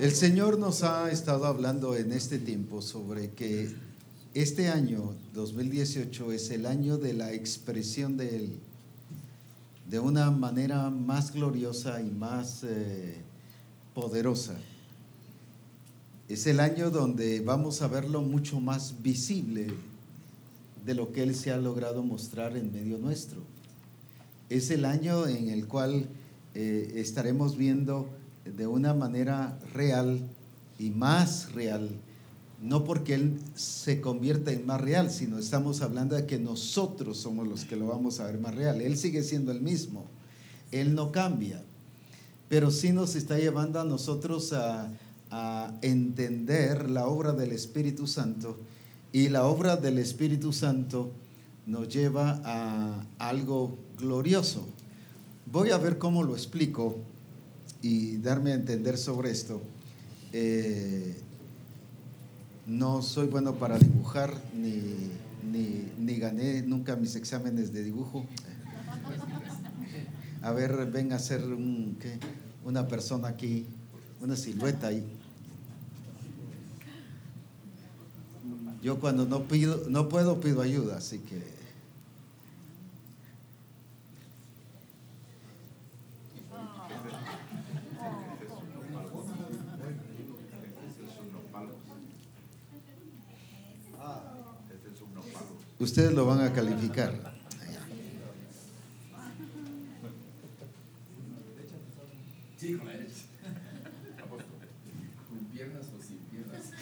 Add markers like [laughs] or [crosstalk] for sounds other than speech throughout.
El Señor nos ha estado hablando en este tiempo sobre que este año 2018 es el año de la expresión de Él de una manera más gloriosa y más eh, poderosa. Es el año donde vamos a verlo mucho más visible de lo que Él se ha logrado mostrar en medio nuestro. Es el año en el cual eh, estaremos viendo de una manera real y más real, no porque Él se convierta en más real, sino estamos hablando de que nosotros somos los que lo vamos a ver más real. Él sigue siendo el mismo, Él no cambia, pero sí nos está llevando a nosotros a, entender la obra del Espíritu Santo y la obra del Espíritu Santo nos lleva a algo glorioso. Voy a ver cómo lo explico y darme a entender sobre esto. Eh, no soy bueno para dibujar, ni, ni, gané nunca mis exámenes de dibujo. A ver, ven a ser un, una persona aquí, una silueta ahí. Yo cuando no pido, no puedo, pido ayuda, así que Ustedes lo van a calificar. piernas o sin piernas.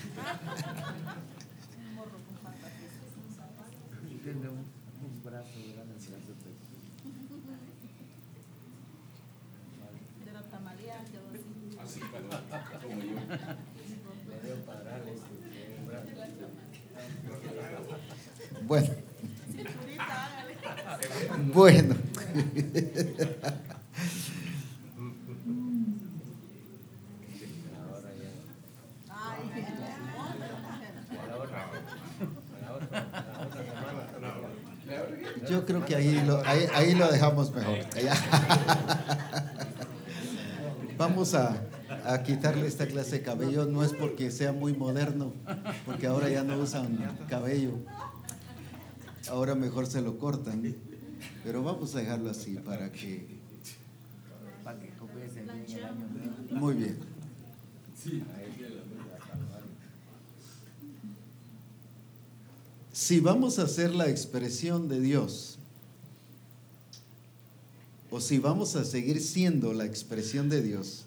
un brazo De la tamaleante así. como yo. Me debo parar esto. Bueno. Bueno. Yo creo que ahí lo, ahí, lo dejamos mejor. Vamos a, a, quitarle esta clase de cabello. No es porque sea muy moderno, porque ahora ya no usan cabello. Ahora mejor se lo cortan. Pero vamos a dejarlo así para que. Muy bien. Si vamos a hacer la expresión de Dios, o si vamos a seguir siendo la expresión de Dios,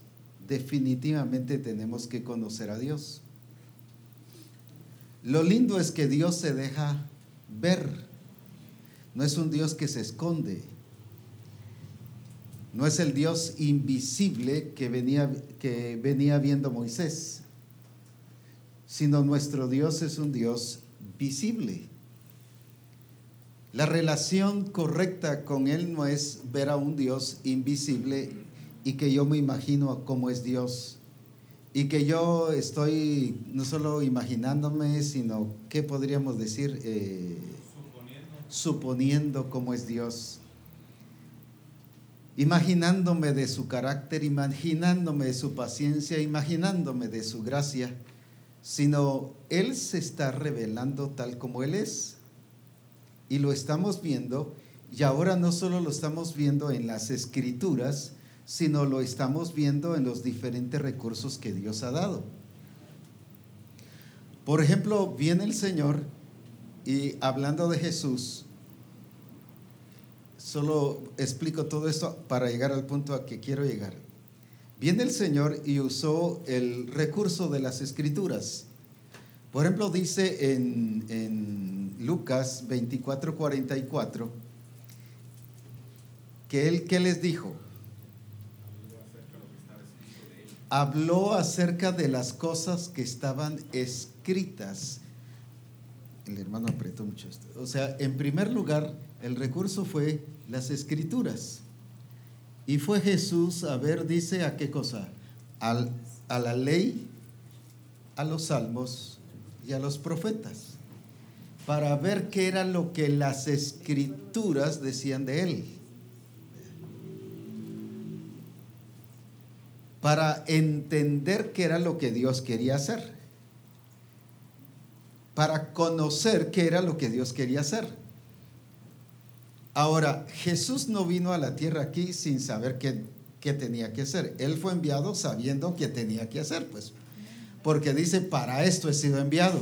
definitivamente tenemos que conocer a Dios. Lo lindo es que Dios se deja ver. No es un Dios que se esconde. No es el Dios invisible que venía, que venía viendo Moisés, sino nuestro Dios es un Dios visible. La relación correcta con Él no es ver a un Dios invisible y que yo me imagino cómo es Dios. Y que yo estoy no solo imaginándome, sino, ¿qué podríamos decir? Eh, suponiendo cómo es Dios, imaginándome de su carácter, imaginándome de su paciencia, imaginándome de su gracia, sino Él se está revelando tal como Él es. Y lo estamos viendo, y ahora no solo lo estamos viendo en las escrituras, sino lo estamos viendo en los diferentes recursos que Dios ha dado. Por ejemplo, viene el Señor y hablando de Jesús, solo explico todo esto para llegar al punto a que quiero llegar. Viene el Señor y usó el recurso de las escrituras. Por ejemplo, dice en, en Lucas 24, 44, que él, ¿qué les dijo? Habló acerca de las cosas que estaban escritas el hermano apretó mucho esto. O sea, en primer lugar, el recurso fue las escrituras. Y fue Jesús a ver, dice, a qué cosa? Al, a la ley, a los salmos y a los profetas, para ver qué era lo que las escrituras decían de él. Para entender qué era lo que Dios quería hacer, para conocer qué era lo que Dios quería hacer. Ahora, Jesús no vino a la tierra aquí sin saber qué, qué tenía que hacer. Él fue enviado sabiendo qué tenía que hacer, pues, porque dice, para esto he sido enviado.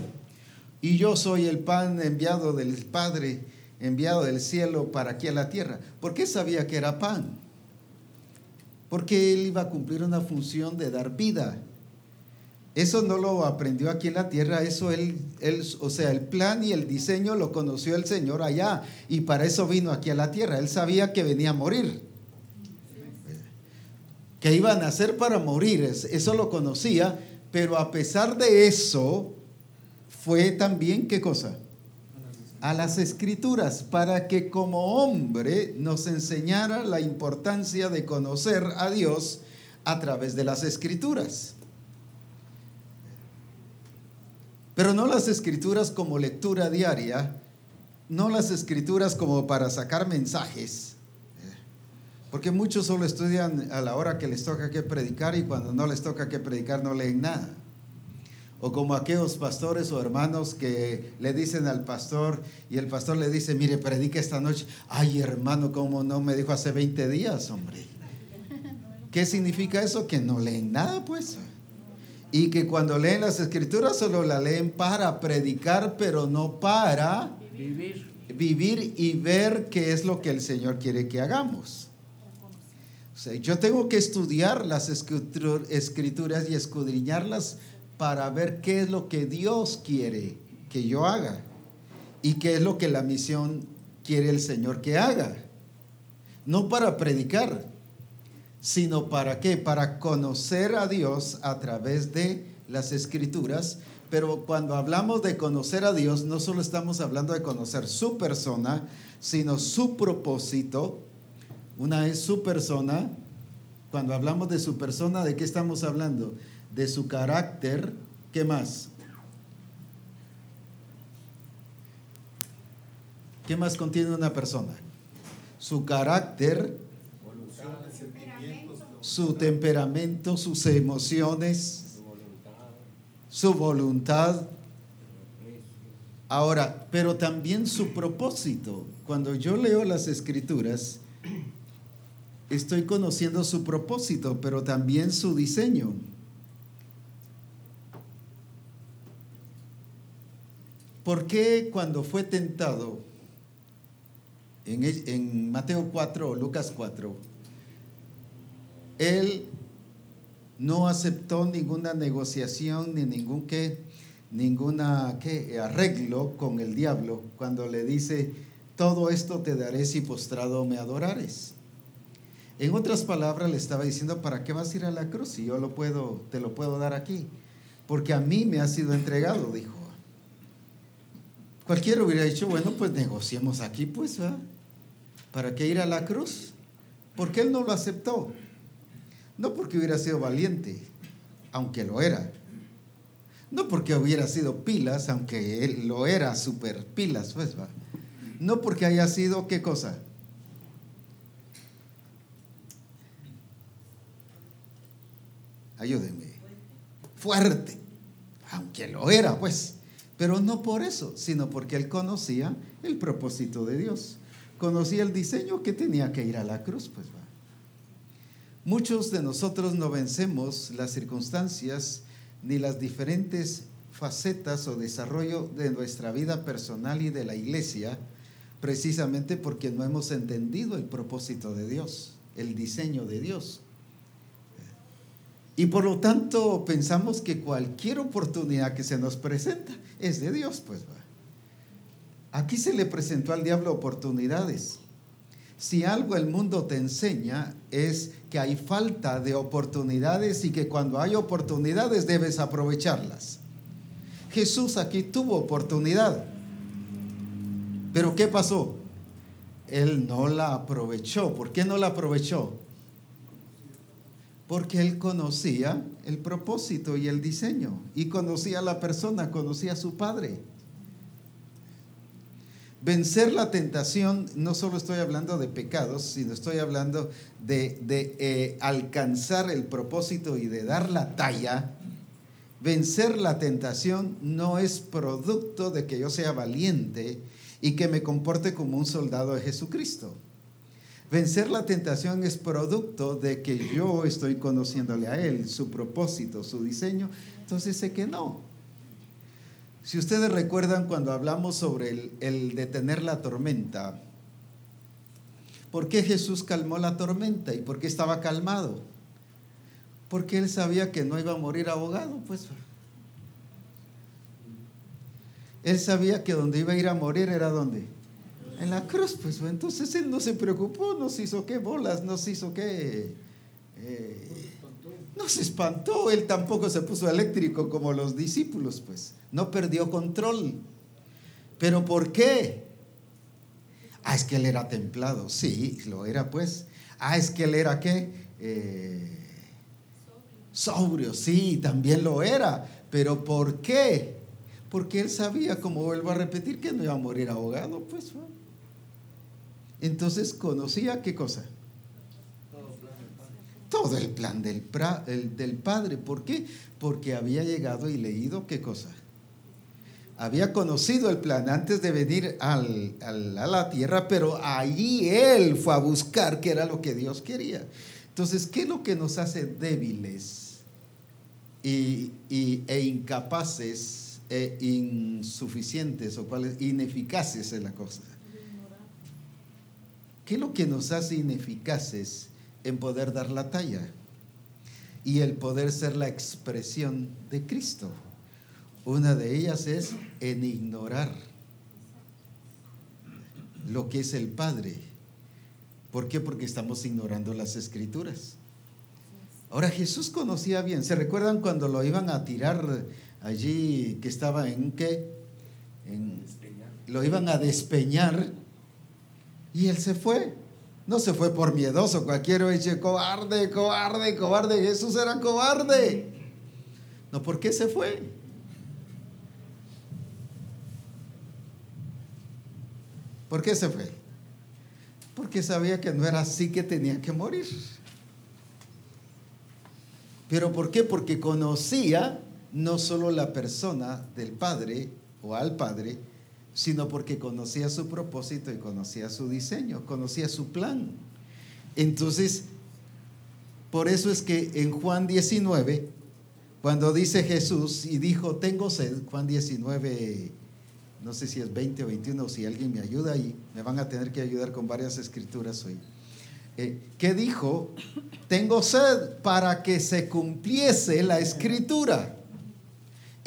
Y yo soy el pan enviado del Padre, enviado del cielo para aquí a la tierra. ¿Por qué sabía que era pan? Porque él iba a cumplir una función de dar vida. Eso no lo aprendió aquí en la tierra, eso él, él, o sea, el plan y el diseño lo conoció el Señor allá y para eso vino aquí a la tierra. Él sabía que venía a morir, que iba a nacer para morir, eso lo conocía, pero a pesar de eso, fue también, ¿qué cosa? A las escrituras para que como hombre nos enseñara la importancia de conocer a Dios a través de las escrituras. Pero no las escrituras como lectura diaria, no las escrituras como para sacar mensajes, porque muchos solo estudian a la hora que les toca que predicar y cuando no les toca que predicar no leen nada. O como aquellos pastores o hermanos que le dicen al pastor y el pastor le dice, mire, predica esta noche. Ay, hermano, como no me dijo hace 20 días, hombre? ¿Qué significa eso? Que no leen nada, pues. Y que cuando leen las escrituras solo la leen para predicar, pero no para vivir, vivir y ver qué es lo que el Señor quiere que hagamos. O sea, yo tengo que estudiar las escrituras y escudriñarlas para ver qué es lo que Dios quiere que yo haga y qué es lo que la misión quiere el Señor que haga. No para predicar, sino para qué? Para conocer a Dios a través de las escrituras. Pero cuando hablamos de conocer a Dios, no solo estamos hablando de conocer su persona, sino su propósito. Una es su persona. Cuando hablamos de su persona, ¿de qué estamos hablando? De su carácter, ¿qué más? ¿Qué más contiene una persona? Su carácter, su temperamento, sus emociones, su voluntad. Ahora, pero también su propósito. Cuando yo leo las escrituras, estoy conociendo su propósito, pero también su diseño. ¿Por qué cuando fue tentado en, Mateo 4 o Lucas 4, él no aceptó ninguna negociación ni ningún qué, ninguna qué, arreglo con el diablo cuando le dice, todo esto te daré si postrado me adorares? En otras palabras le estaba diciendo, ¿para qué vas a ir a la cruz si yo lo puedo, te lo puedo dar aquí? Porque a mí me ha sido entregado, dijo. Cualquiera hubiera dicho, bueno, pues negociemos aquí, pues, ¿verdad? ¿Para qué ir a la cruz? Porque él no lo aceptó. No porque hubiera sido valiente, aunque lo era. No porque hubiera sido pilas, aunque él lo era super pilas, pues, ¿va? No porque haya sido, ¿qué cosa? Ayúdenme. Fuerte, aunque lo era, pues. Pero no por eso, sino porque él conocía el propósito de Dios. Conocía el diseño que tenía que ir a la cruz, pues va. Muchos de nosotros no vencemos las circunstancias ni las diferentes facetas o desarrollo de nuestra vida personal y de la iglesia precisamente porque no hemos entendido el propósito de Dios, el diseño de Dios. Y por lo tanto pensamos que cualquier oportunidad que se nos presenta es de Dios, pues va. Aquí se le presentó al diablo oportunidades. Si algo el mundo te enseña es que hay falta de oportunidades y que cuando hay oportunidades debes aprovecharlas. Jesús aquí tuvo oportunidad. Pero ¿qué pasó? Él no la aprovechó. ¿Por qué no la aprovechó? Porque él conocía el propósito y el diseño y conocía a la persona, conocía a su padre. Vencer la tentación, no solo estoy hablando de pecados, sino estoy hablando de, eh, alcanzar el propósito y de dar la talla. Vencer la tentación no es producto de que yo sea valiente y que me comporte como un soldado de Jesucristo. Vencer la tentación es producto de que yo estoy conociéndole a Él, su propósito, su diseño. Entonces sé que no. Si ustedes recuerdan cuando hablamos sobre el, detener la tormenta, ¿por qué Jesús calmó la tormenta y por qué estaba calmado? Porque él sabía que no iba a morir ahogado, pues. Él sabía que donde iba a ir a morir era donde? En la cruz, pues. Entonces él no se preocupó, no se hizo qué bolas, no se hizo qué. Eh, no se espantó, él tampoco se puso eléctrico como los discípulos, pues. No perdió control. ¿Pero por qué? Ah, es que él era templado. Sí, lo era, pues. Ah, es que él era qué? Eh, sobrio, sí, también lo era. Pero ¿por qué? Porque él sabía, como vuelvo a repetir, que no iba a morir ahogado, pues. Entonces conocía qué cosa todo el plan del, del Padre. ¿Por qué? Porque había llegado y leído qué cosa. Había conocido el plan antes de venir al, a la tierra, pero allí Él fue a buscar qué era lo que Dios quería. Entonces, ¿qué es lo que nos hace débiles y, e incapaces e insuficientes o cuáles ineficaces en la cosa? ¿Qué es lo que nos hace ineficaces? en poder dar la talla y el poder ser la expresión de Cristo. Una de ellas es en ignorar lo que es el Padre. ¿Por qué? Porque estamos ignorando las escrituras. Ahora Jesús conocía bien. ¿Se recuerdan cuando lo iban a tirar allí que estaba en qué? lo iban a despeñar y él se fue. No se fue por miedoso, cualquiera dice, cobarde, cobarde, cobarde. Jesús era cobarde. No, ¿por qué se fue? ¿Por qué se fue? Porque sabía que no era así que tenía que morir. ¿Pero por qué? Porque conocía no solo la persona del Padre o al Padre, sino porque conocía su propósito y conocía su diseño, conocía su plan. Entonces, por eso es que en Juan 19, cuando dice Jesús y dijo, tengo sed, Juan 19, no sé si es 20 o 21, o si alguien me ayuda ahí, me van a tener que ayudar con varias escrituras hoy. Eh, ¿Qué dijo? Tengo sed para que se cumpliese la escritura.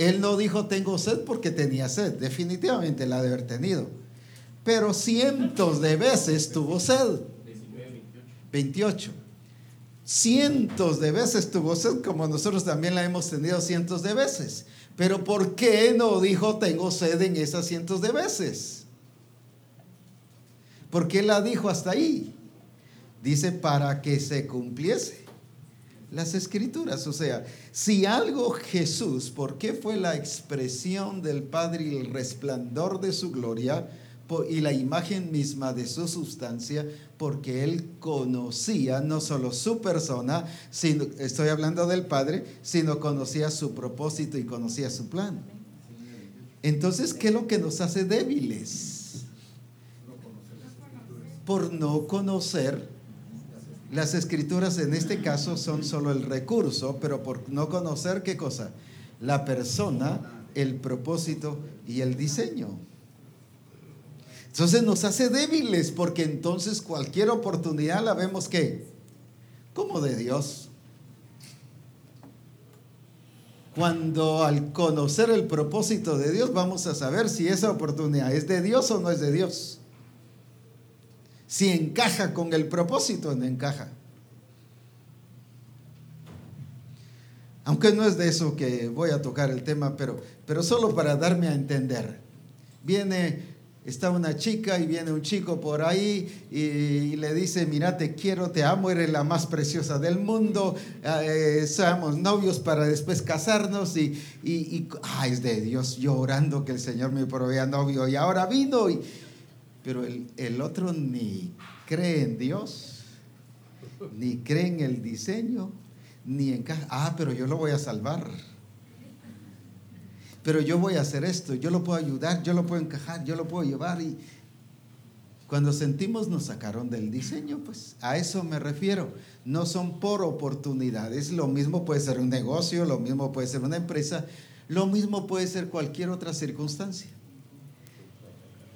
Él no dijo tengo sed porque tenía sed, definitivamente la de haber tenido. Pero cientos de veces tuvo sed. 28. Cientos de veces tuvo sed, como nosotros también la hemos tenido cientos de veces. Pero ¿por qué no dijo tengo sed en esas cientos de veces? ¿Por qué la dijo hasta ahí? Dice para que se cumpliese las escrituras. O sea, si algo Jesús, ¿por qué fue la expresión del Padre y el resplandor de su gloria y la imagen misma de su sustancia? Porque él conocía no solo su persona, estoy hablando del Padre, sino conocía su propósito y conocía su plan. Entonces, ¿qué es lo que nos hace débiles? Por no conocer las escrituras en este caso son solo el recurso, pero por no conocer qué cosa, la persona, el propósito y el diseño. Entonces nos hace débiles porque entonces cualquier oportunidad la vemos que como de Dios. Cuando al conocer el propósito de Dios vamos a saber si esa oportunidad es de Dios o no es de Dios si encaja con el propósito, no encaja. Aunque no es de eso que voy a tocar el tema, pero, pero solo para darme a entender. Viene, está una chica y viene un chico por ahí y, le dice, mira, te quiero, te amo, eres la más preciosa del mundo, eh, seamos novios para después casarnos y, y, es de Dios, llorando que el Señor me provea novio y ahora vino y Pero el, el otro ni cree en Dios, ni cree en el diseño, ni en... Ah, pero yo lo voy a salvar. Pero yo voy a hacer esto, yo lo puedo ayudar, yo lo puedo encajar, yo lo puedo llevar. Y cuando sentimos nos sacaron del diseño, pues a eso me refiero. No son por oportunidades. Lo mismo puede ser un negocio, lo mismo puede ser una empresa, lo mismo puede ser cualquier otra circunstancia.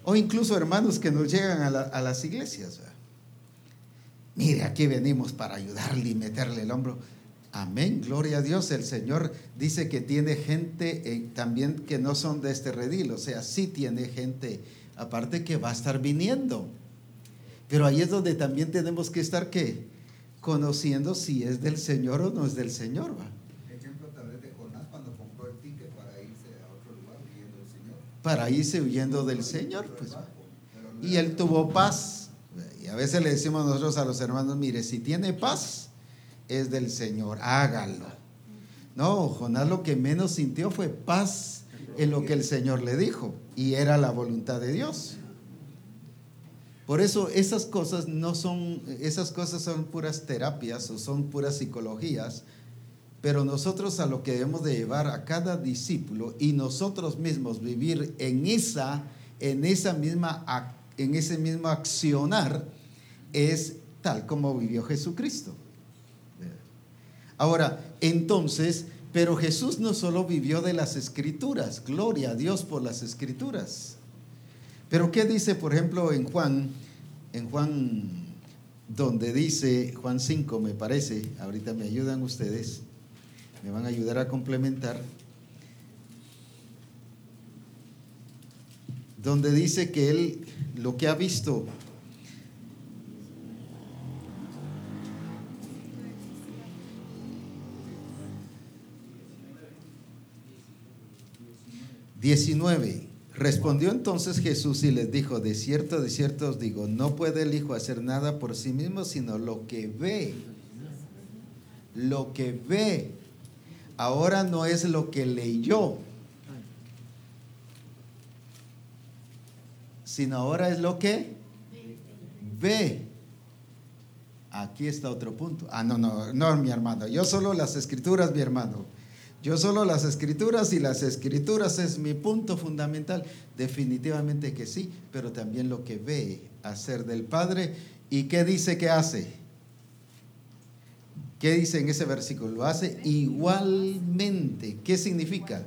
O incluso hermanos que nos llegan a, las iglesias. Mire, aquí venimos para ayudarle y meterle el hombro. Amén, gloria a Dios. El Señor dice que tiene gente eh, también que no son de este redil, o sea, sí tiene gente aparte que va a estar viniendo. Pero ahí es donde también tenemos que estar que conociendo si es del Señor o no es del Señor, ¿va? Ejemplo tal vez de Jonás cuando compró el ticket para irse a otro lugar huyendo del Señor. Para irse huyendo del Señor, pues. Y él tuvo paz. Y a veces le decimos nosotros a los hermanos, mire, si tiene paz, es del Señor, hágalo. No, Jonás lo que menos sintió fue paz en lo que el Señor le dijo y era la voluntad de Dios. Por eso esas cosas no son, esas cosas son puras terapias o son puras psicologías, pero nosotros a lo que debemos de llevar a cada discípulo y nosotros mismos vivir en esa, en esa misma, en ese mismo accionar es tal como vivió Jesucristo. Ahora, entonces, pero Jesús no solo vivió de las escrituras, gloria a Dios por las escrituras. Pero ¿qué dice, por ejemplo, en Juan, en Juan, donde dice, Juan 5 me parece, ahorita me ayudan ustedes, me van a ayudar a complementar, donde dice que él lo que ha visto 19. Respondió entonces Jesús y les dijo, de cierto, de cierto os digo, no puede el Hijo hacer nada por sí mismo, sino lo que ve. Lo que ve. Ahora no es lo que leyó, sino ahora es lo que ve. Aquí está otro punto. Ah, no, no, no, mi hermano. Yo solo las escrituras, mi hermano. Yo solo las escrituras y las escrituras es mi punto fundamental. Definitivamente que sí, pero también lo que ve hacer del Padre y qué dice que hace. ¿Qué dice en ese versículo? Lo hace igualmente. ¿Qué significa?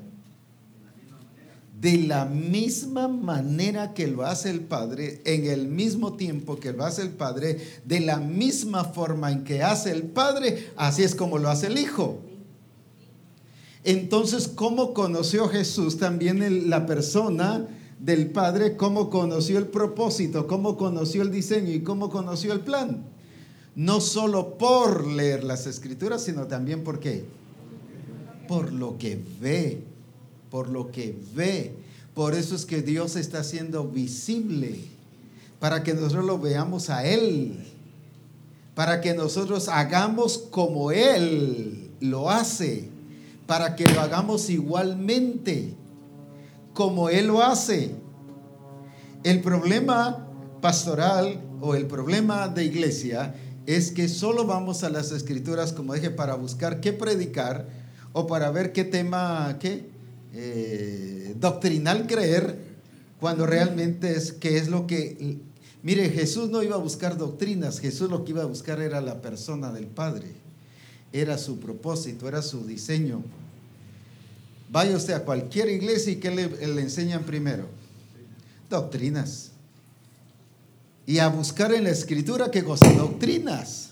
De la misma manera que lo hace el Padre, en el mismo tiempo que lo hace el Padre, de la misma forma en que hace el Padre, así es como lo hace el Hijo. Entonces, ¿cómo conoció Jesús también la persona del Padre? ¿Cómo conoció el propósito? ¿Cómo conoció el diseño? ¿Y cómo conoció el plan? No solo por leer las escrituras, sino también por qué? Por lo que ve, por lo que ve. Por eso es que Dios está siendo visible, para que nosotros lo veamos a Él, para que nosotros hagamos como Él lo hace para que lo hagamos igualmente, como Él lo hace. El problema pastoral o el problema de iglesia es que solo vamos a las escrituras, como dije, para buscar qué predicar o para ver qué tema, qué eh, doctrinal creer, cuando realmente es qué es lo que... Mire, Jesús no iba a buscar doctrinas, Jesús lo que iba a buscar era la persona del Padre era su propósito, era su diseño. Vaya usted a cualquier iglesia y ¿qué le, le enseñan primero? Doctrinas. Y a buscar en la escritura que cosa doctrinas.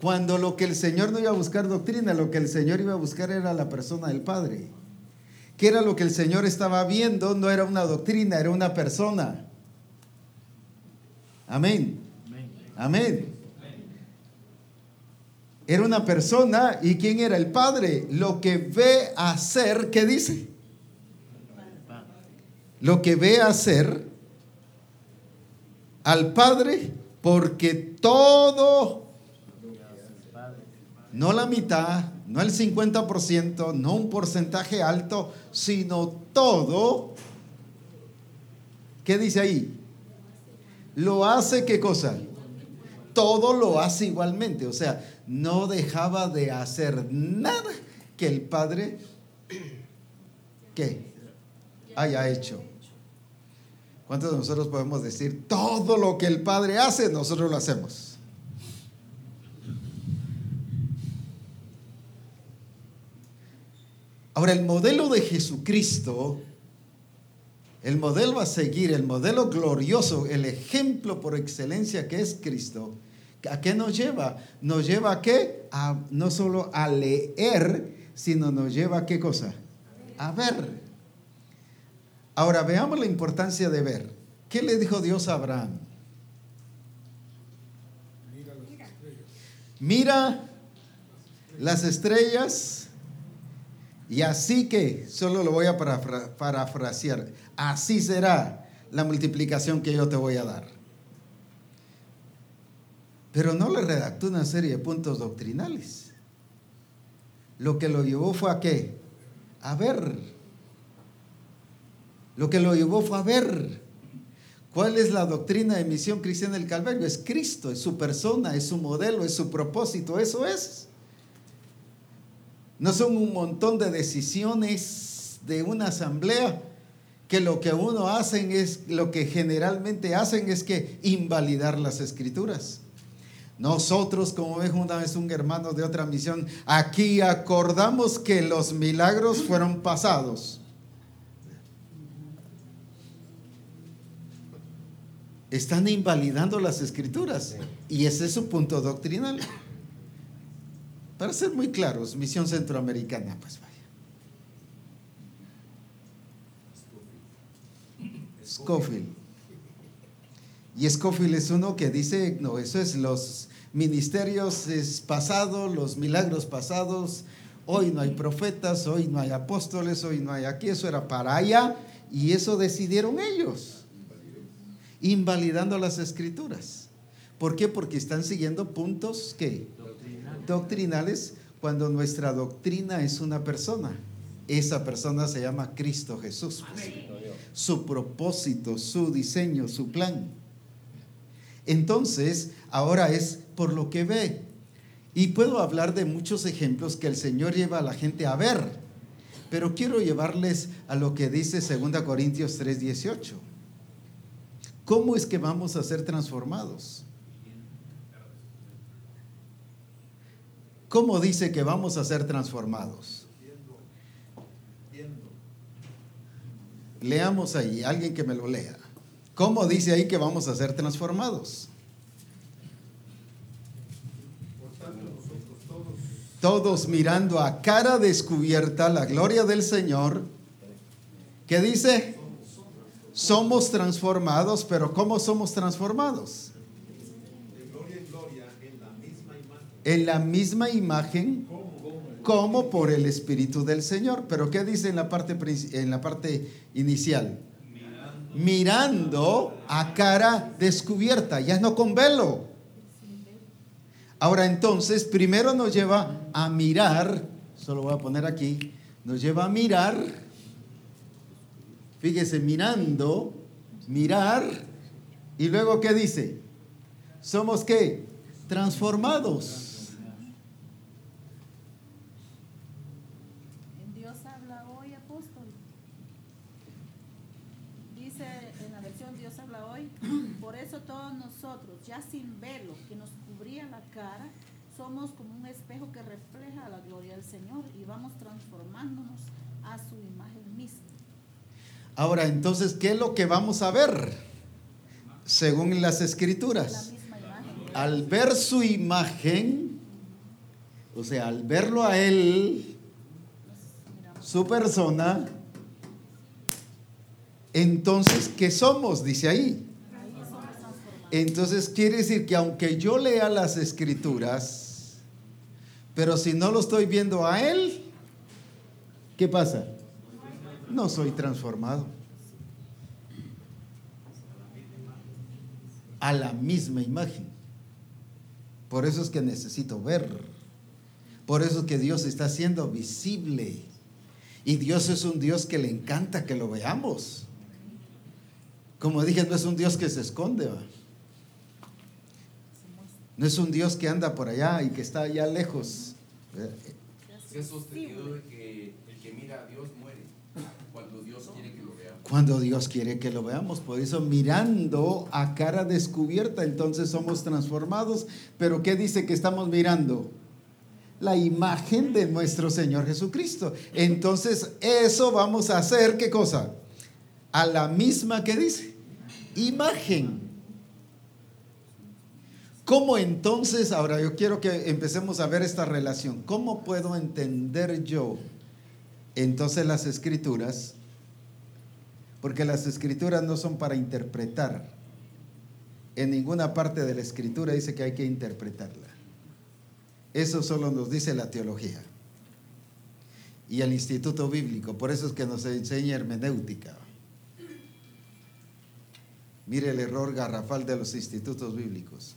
Cuando lo que el Señor no iba a buscar doctrina, lo que el Señor iba a buscar era la persona del Padre. ¿Qué era lo que el Señor estaba viendo? No era una doctrina, era una persona. Amén. Amén. Era una persona y ¿quién era? El Padre. Lo que ve hacer, ¿qué dice? Lo que ve hacer al Padre porque todo, no la mitad, no el 50%, no un porcentaje alto, sino todo, ¿qué dice ahí? lo hace qué cosa? Todo lo hace igualmente. O sea, no dejaba de hacer nada que el Padre, ¿qué? Haya hecho. ¿Cuántos de nosotros podemos decir, todo lo que el Padre hace, nosotros lo hacemos? Ahora, el modelo de Jesucristo el modelo a seguir, el modelo glorioso, el ejemplo por excelencia que es Cristo, ¿a qué nos lleva? Nos lleva a qué? No solo a leer, sino nos lleva a qué cosa? A ver. Ahora veamos la importancia de ver. ¿Qué le dijo Dios a Abraham? Mira las estrellas y así que, solo lo voy a parafrasear, así será la multiplicación que yo te voy a dar. Pero no le redactó una serie de puntos doctrinales. Lo que lo llevó fue a qué? A ver. Lo que lo llevó fue a ver. ¿Cuál es la doctrina de misión cristiana del Calvario? Es Cristo, es su persona, es su modelo, es su propósito, eso es. No son un montón de decisiones de una asamblea que lo que uno hacen es, lo que generalmente hacen es que invalidar las escrituras. Nosotros, como dijo una vez un hermano de otra misión, aquí acordamos que los milagros fueron pasados. Están invalidando las escrituras y ese es su punto doctrinal. Para ser muy claros, misión centroamericana, pues vaya. Scofield. Y Scofield es uno que dice, no, eso es los ministerios es pasado, los milagros pasados, hoy no hay profetas, hoy no hay apóstoles, hoy no hay aquí, eso era para allá, y eso decidieron ellos, invalidando las escrituras. ¿Por qué? Porque están siguiendo puntos que doctrinales cuando nuestra doctrina es una persona. Esa persona se llama Cristo Jesús. Pues. Su propósito, su diseño, su plan. Entonces, ahora es por lo que ve. Y puedo hablar de muchos ejemplos que el Señor lleva a la gente a ver. Pero quiero llevarles a lo que dice 2 Corintios 3:18. ¿Cómo es que vamos a ser transformados? ¿Cómo dice que vamos a ser transformados? Leamos ahí, alguien que me lo lea. ¿Cómo dice ahí que vamos a ser transformados? Todos mirando a cara descubierta la gloria del Señor. ¿Qué dice? Somos transformados, pero ¿cómo somos transformados? en la misma imagen como por el Espíritu del Señor. Pero ¿qué dice en la parte, en la parte inicial? Mirando a cara descubierta, ya no con velo. Ahora entonces, primero nos lleva a mirar, solo voy a poner aquí, nos lleva a mirar, fíjese, mirando, mirar, y luego ¿qué dice? Somos qué? Transformados. ya sin verlo, que nos cubría la cara, somos como un espejo que refleja la gloria del Señor y vamos transformándonos a su imagen misma. Ahora, entonces, ¿qué es lo que vamos a ver? Según las escrituras. Al ver su imagen, o sea, al verlo a él, su persona, entonces, ¿qué somos? Dice ahí. Entonces quiere decir que aunque yo lea las escrituras, pero si no lo estoy viendo a Él, ¿qué pasa? No soy transformado. A la misma imagen. Por eso es que necesito ver. Por eso es que Dios está siendo visible. Y Dios es un Dios que le encanta que lo veamos. Como dije, no es un Dios que se esconde. No es un Dios que anda por allá y que está allá lejos. Ha sostenido de que el que mira a Dios muere cuando Dios quiere que lo veamos. Cuando Dios quiere que lo veamos. Por eso mirando a cara descubierta, entonces somos transformados. Pero ¿qué dice que estamos mirando? La imagen de nuestro Señor Jesucristo. Entonces eso vamos a hacer, ¿qué cosa? A la misma que dice. Imagen. ¿Cómo entonces, ahora yo quiero que empecemos a ver esta relación, ¿cómo puedo entender yo entonces las escrituras? Porque las escrituras no son para interpretar. En ninguna parte de la escritura dice que hay que interpretarla. Eso solo nos dice la teología y el instituto bíblico. Por eso es que nos enseña hermenéutica. Mire el error garrafal de los institutos bíblicos.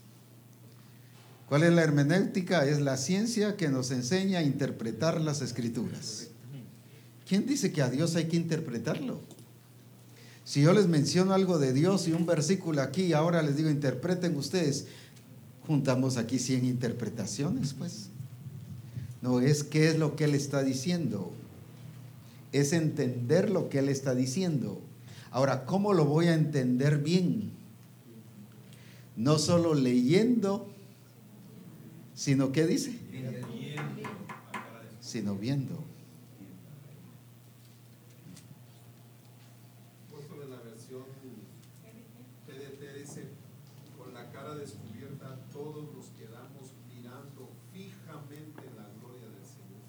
¿Cuál es la hermenéutica? Es la ciencia que nos enseña a interpretar las escrituras. ¿Quién dice que a Dios hay que interpretarlo? Si yo les menciono algo de Dios y un versículo aquí, ahora les digo, interpreten ustedes, juntamos aquí 100 interpretaciones, pues. No es qué es lo que Él está diciendo, es entender lo que Él está diciendo. Ahora, ¿cómo lo voy a entender bien? No solo leyendo, sino ¿qué dice? Sino viendo. Puesto en la versión PDT dice, con la cara descubierta todos nos quedamos mirando fijamente en la gloria del Señor.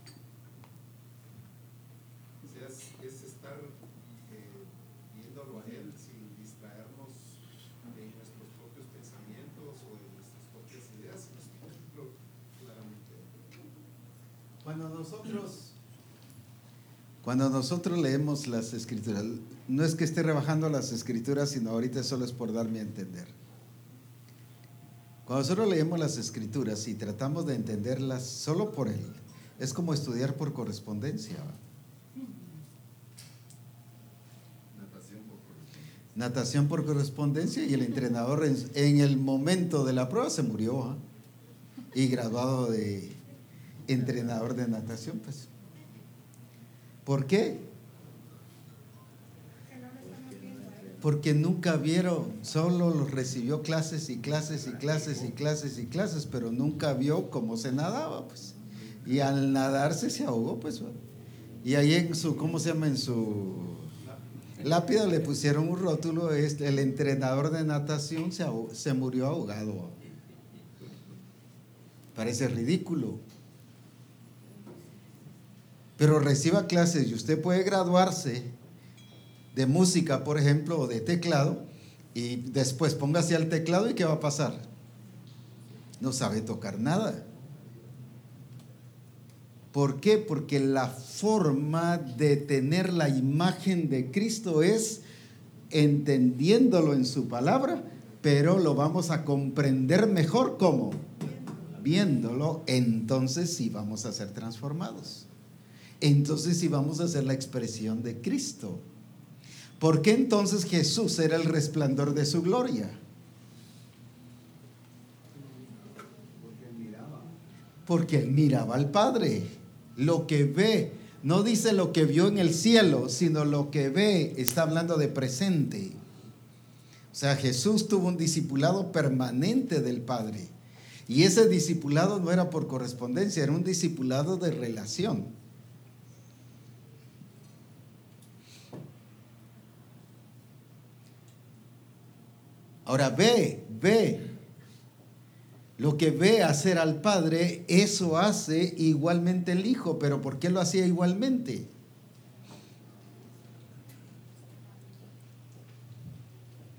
O sea, es, es estar eh, viéndolo a Él sin distraernos de nuestros propios pensamientos o de nuestras propias ideas, sino verlo claramente. Cuando nosotros cuando nosotros leemos las escrituras, no es que esté rebajando las escrituras, sino ahorita solo es por darme a entender. Cuando nosotros leemos las escrituras y tratamos de entenderlas solo por él, es como estudiar por correspondencia. Natación por correspondencia. Y el entrenador en, en el momento de la prueba se murió ¿ah? y graduado de entrenador de natación, pues. ¿Por qué? Porque nunca vieron, solo los recibió clases y clases y clases y clases y clases, pero nunca vio cómo se nadaba, pues. Y al nadarse se ahogó, pues. Y ahí en su, ¿cómo se llama? En su lápida le pusieron un rótulo, el entrenador de natación se, se murió ahogado. Parece ridículo. Pero reciba clases y usted puede graduarse de música, por ejemplo, o de teclado, y después póngase al teclado y ¿qué va a pasar? No sabe tocar nada. ¿Por qué? Porque la forma de tener la imagen de Cristo es entendiéndolo en su palabra, pero lo vamos a comprender mejor como viéndolo, entonces sí vamos a ser transformados. Entonces sí vamos a ser la expresión de Cristo. ¿Por qué entonces Jesús era el resplandor de su gloria? Porque él miraba. Porque él miraba al Padre. Lo que ve, no dice lo que vio en el cielo, sino lo que ve, está hablando de presente. O sea, Jesús tuvo un discipulado permanente del Padre. Y ese discipulado no era por correspondencia, era un discipulado de relación. Ahora ve, ve. Lo que ve hacer al Padre, eso hace igualmente el Hijo. Pero ¿por qué lo hacía igualmente?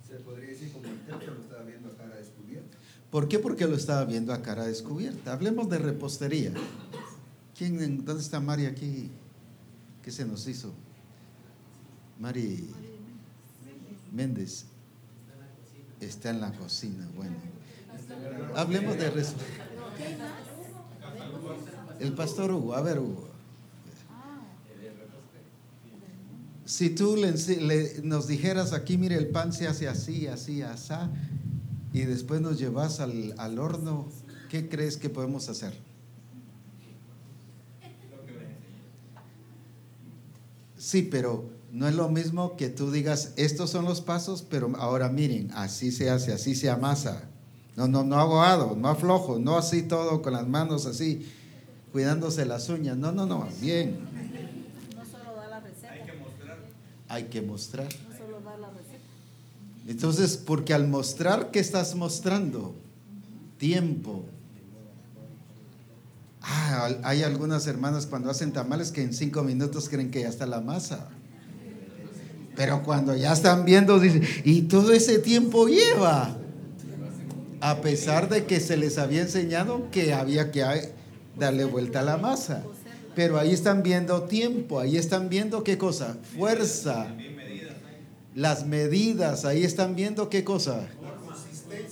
Se podría decir como el templo lo estaba viendo a cara descubierta. ¿Por qué? Porque lo estaba viendo a cara descubierta. Hablemos de repostería. ¿Quién, ¿Dónde está Mari aquí? ¿Qué se nos hizo? Mari Méndez. Está en la cocina, bueno. Hablemos de res- El pastor Hugo, a ver Hugo. Si tú le nos dijeras aquí, mire, el pan se hace así, así, así, y después nos llevas al, al horno, ¿qué crees que podemos hacer? Sí, pero no es lo mismo que tú digas, estos son los pasos, pero ahora miren, así se hace, así se amasa. No, no, no abogado, no aflojo, no así todo con las manos así, cuidándose las uñas. No, no, no, bien. No solo da la receta. Hay que mostrar. Hay que mostrar. No solo da la receta. Entonces, porque al mostrar, ¿qué estás mostrando? Tiempo. Ah, hay algunas hermanas cuando hacen tamales que en cinco minutos creen que ya está la masa. Pero cuando ya están viendo, dicen, y todo ese tiempo lleva. A pesar de que se les había enseñado que había que darle vuelta a la masa. Pero ahí están viendo tiempo, ahí están viendo qué cosa, fuerza. Las medidas, ahí están viendo qué cosa.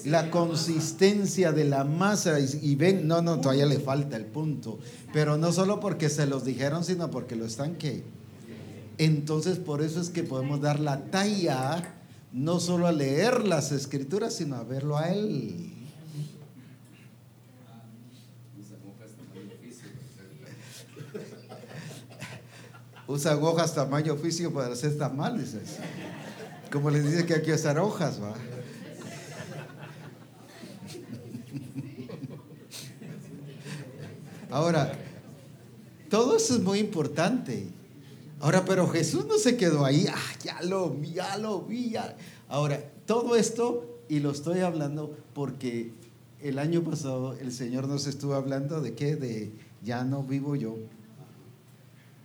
La consistencia de la masa y, ven, no, no, todavía le falta el punto. Pero no solo porque se los dijeron, sino porque lo están que. Entonces por eso es que podemos dar la talla no solo a leer las escrituras, sino a verlo a Él. Usa hojas tamaño oficio para hacer tamales. Como les dice que hay que usar hojas, ¿va? Ahora, todo eso es muy importante. Ahora, pero Jesús no se quedó ahí, ah, ya lo vi, ya lo vi. Ahora, todo esto, y lo estoy hablando porque el año pasado el Señor nos estuvo hablando de qué, de ya no vivo yo.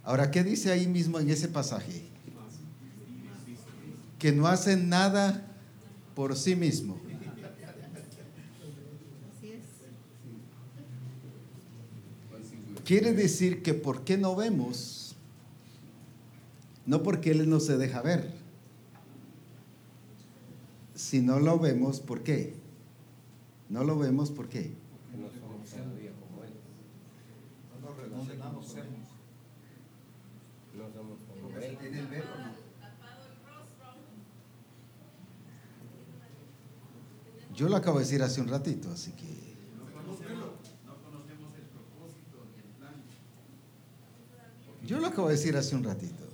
Ahora, ¿qué dice ahí mismo en ese pasaje? Que no hacen nada por sí mismo. Quiere decir que ¿por qué no vemos? No porque Él no se deja ver. Si no lo vemos, ¿por qué? No lo vemos, ¿por qué? No somos como Él. No nos relacionamos con Él. No somos como Él. ¿Tiene el velo Yo lo acabo de decir hace un ratito, así que... Yo lo acabo de decir hace un ratito.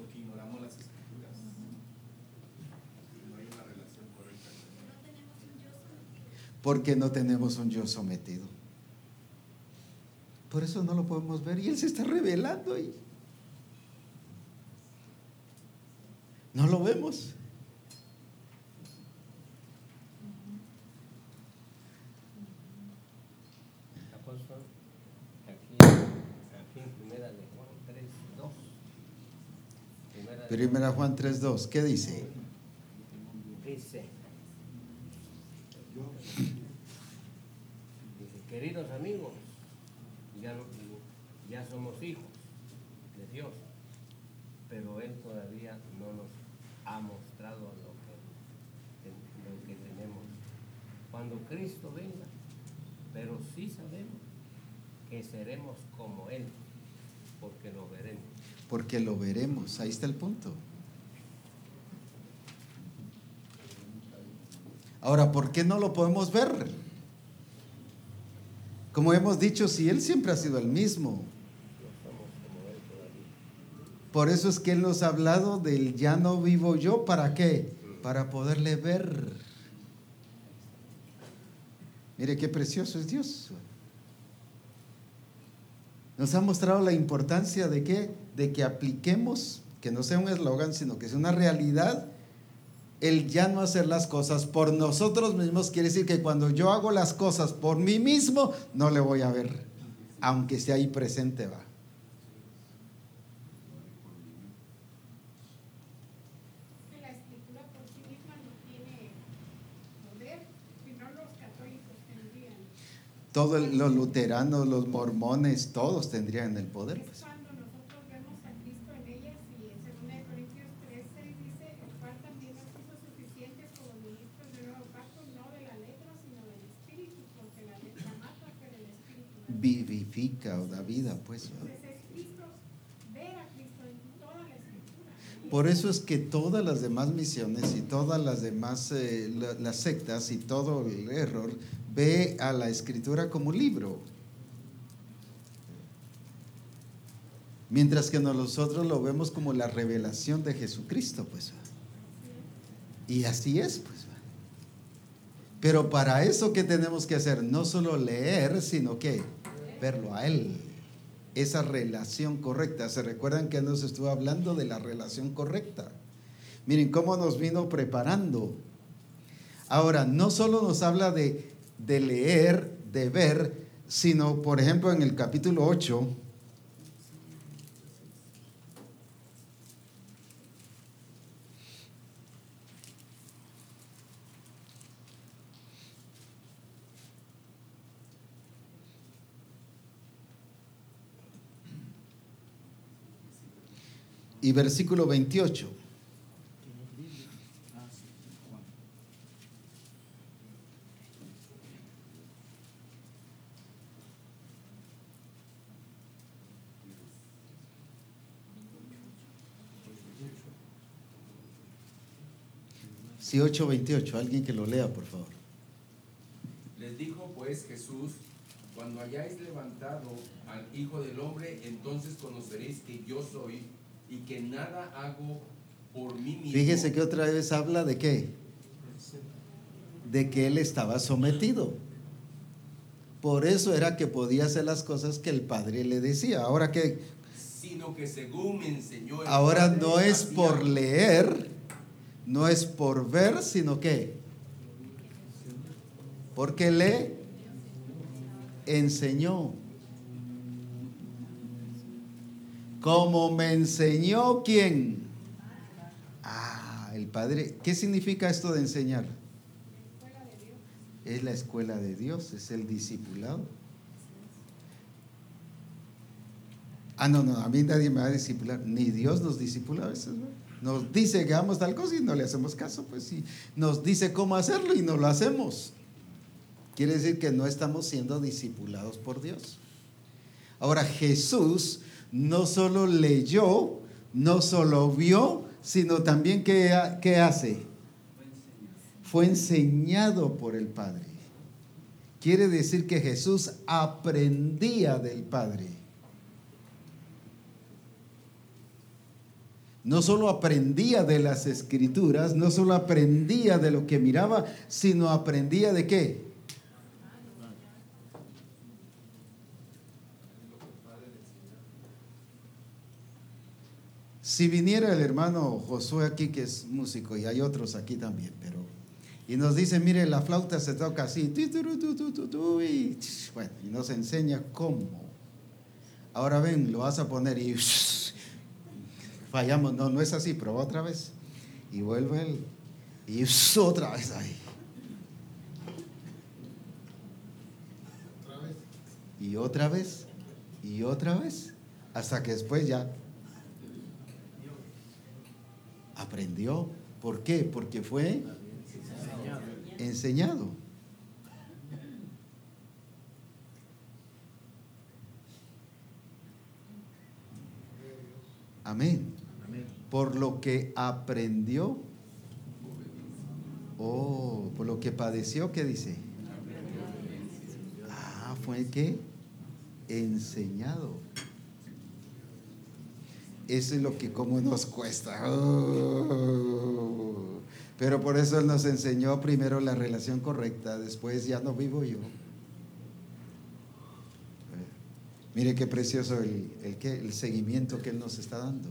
Porque no tenemos un yo sometido. Por eso no lo podemos ver y Él se está revelando ahí. No lo vemos. Primera Juan 3.2, ¿qué? Dice, queridos amigos, ya, ya somos hijos de Dios, pero Él todavía no nos ha mostrado lo que, tenemos. Cuando Cristo venga, pero sí sabemos que seremos como Él, porque lo veremos. Porque lo veremos, ahí está el punto. Ahora, ¿por qué no lo podemos ver? Como hemos dicho, si Él siempre ha sido el mismo. Por eso es que Él nos ha hablado del ya no vivo yo, ¿para qué? Para poderle ver. Mire qué precioso es Dios. Nos ha mostrado la importancia de qué? De que apliquemos, que no sea un eslogan, sino que sea una realidad el ya no hacer las cosas por nosotros mismos quiere decir que cuando yo hago las cosas por mí mismo, no le voy a ver, aunque esté ahí presente, va. La escritura por sí misma no tiene poder, sino los católicos tendrían. Todos los luteranos, los mormones, todos tendrían el poder. Pues. vivifica o da vida, pues. Por eso es que todas las demás misiones y todas las demás, eh, las sectas y todo el error ve a la escritura como libro. Mientras que nosotros lo vemos como la revelación de Jesucristo, pues. Y así es, pues. Pero para eso, ¿qué tenemos que hacer? No solo leer, sino que verlo a Él. Esa relación correcta. ¿Se recuerdan que nos estuvo hablando de la relación correcta? Miren cómo nos vino preparando. Ahora, no solo nos habla de, de leer, de ver, sino, por ejemplo, en el capítulo 8, y versículo 28. Sí, 8.28, alguien que lo lea, por favor. Les dijo pues Jesús, cuando hayáis levantado al Hijo del Hombre, entonces conoceréis que yo soy y que nada hago por mí mismo. Fíjese que otra vez habla de qué? De que él estaba sometido. Por eso era que podía hacer las cosas que el Padre le decía. Ahora que Sino que según me enseñó el ahora Padre, no es por leer, no es por ver, sino que porque le enseñó. Como me enseñó quién? Ah, el Padre. ¿Qué significa esto de enseñar? Es la escuela de Dios, es el discipulado. Ah, no, no, a mí nadie me va a discipular, ni Dios nos discipula a veces. ¿no? Nos dice que hagamos tal cosa y no le hacemos caso, pues sí. Nos dice cómo hacerlo y no lo hacemos. Quiere decir que no estamos siendo discipulados por Dios. Ahora Jesús no solo leyó, no solo vio, sino también ¿qué, qué hace? Fue enseñado por el Padre. Quiere decir que Jesús aprendía del Padre. No solo aprendía de las escrituras, no solo aprendía de lo que miraba, sino aprendía de qué? Si viniera el hermano Josué aquí, que es músico, y hay otros aquí también, pero. Y nos dice, mire, la flauta se toca así, y, bueno, y nos enseña cómo. Ahora ven, lo vas a poner y [laughs] fallamos, no, no es así, prueba otra vez. Y vuelve él, y otra vez ahí. Y otra vez, y otra vez, hasta que después ya aprendió. ¿Por qué? Porque fue enseñado. Amén. Por lo que aprendió. Oh, por lo que padeció, ¿qué dice? Ah, fue que enseñado. Eso es lo que como nos cuesta. Oh. Pero por eso Él nos enseñó primero la relación correcta, después ya no vivo yo. Mire qué precioso el, el, el seguimiento que Él nos está dando.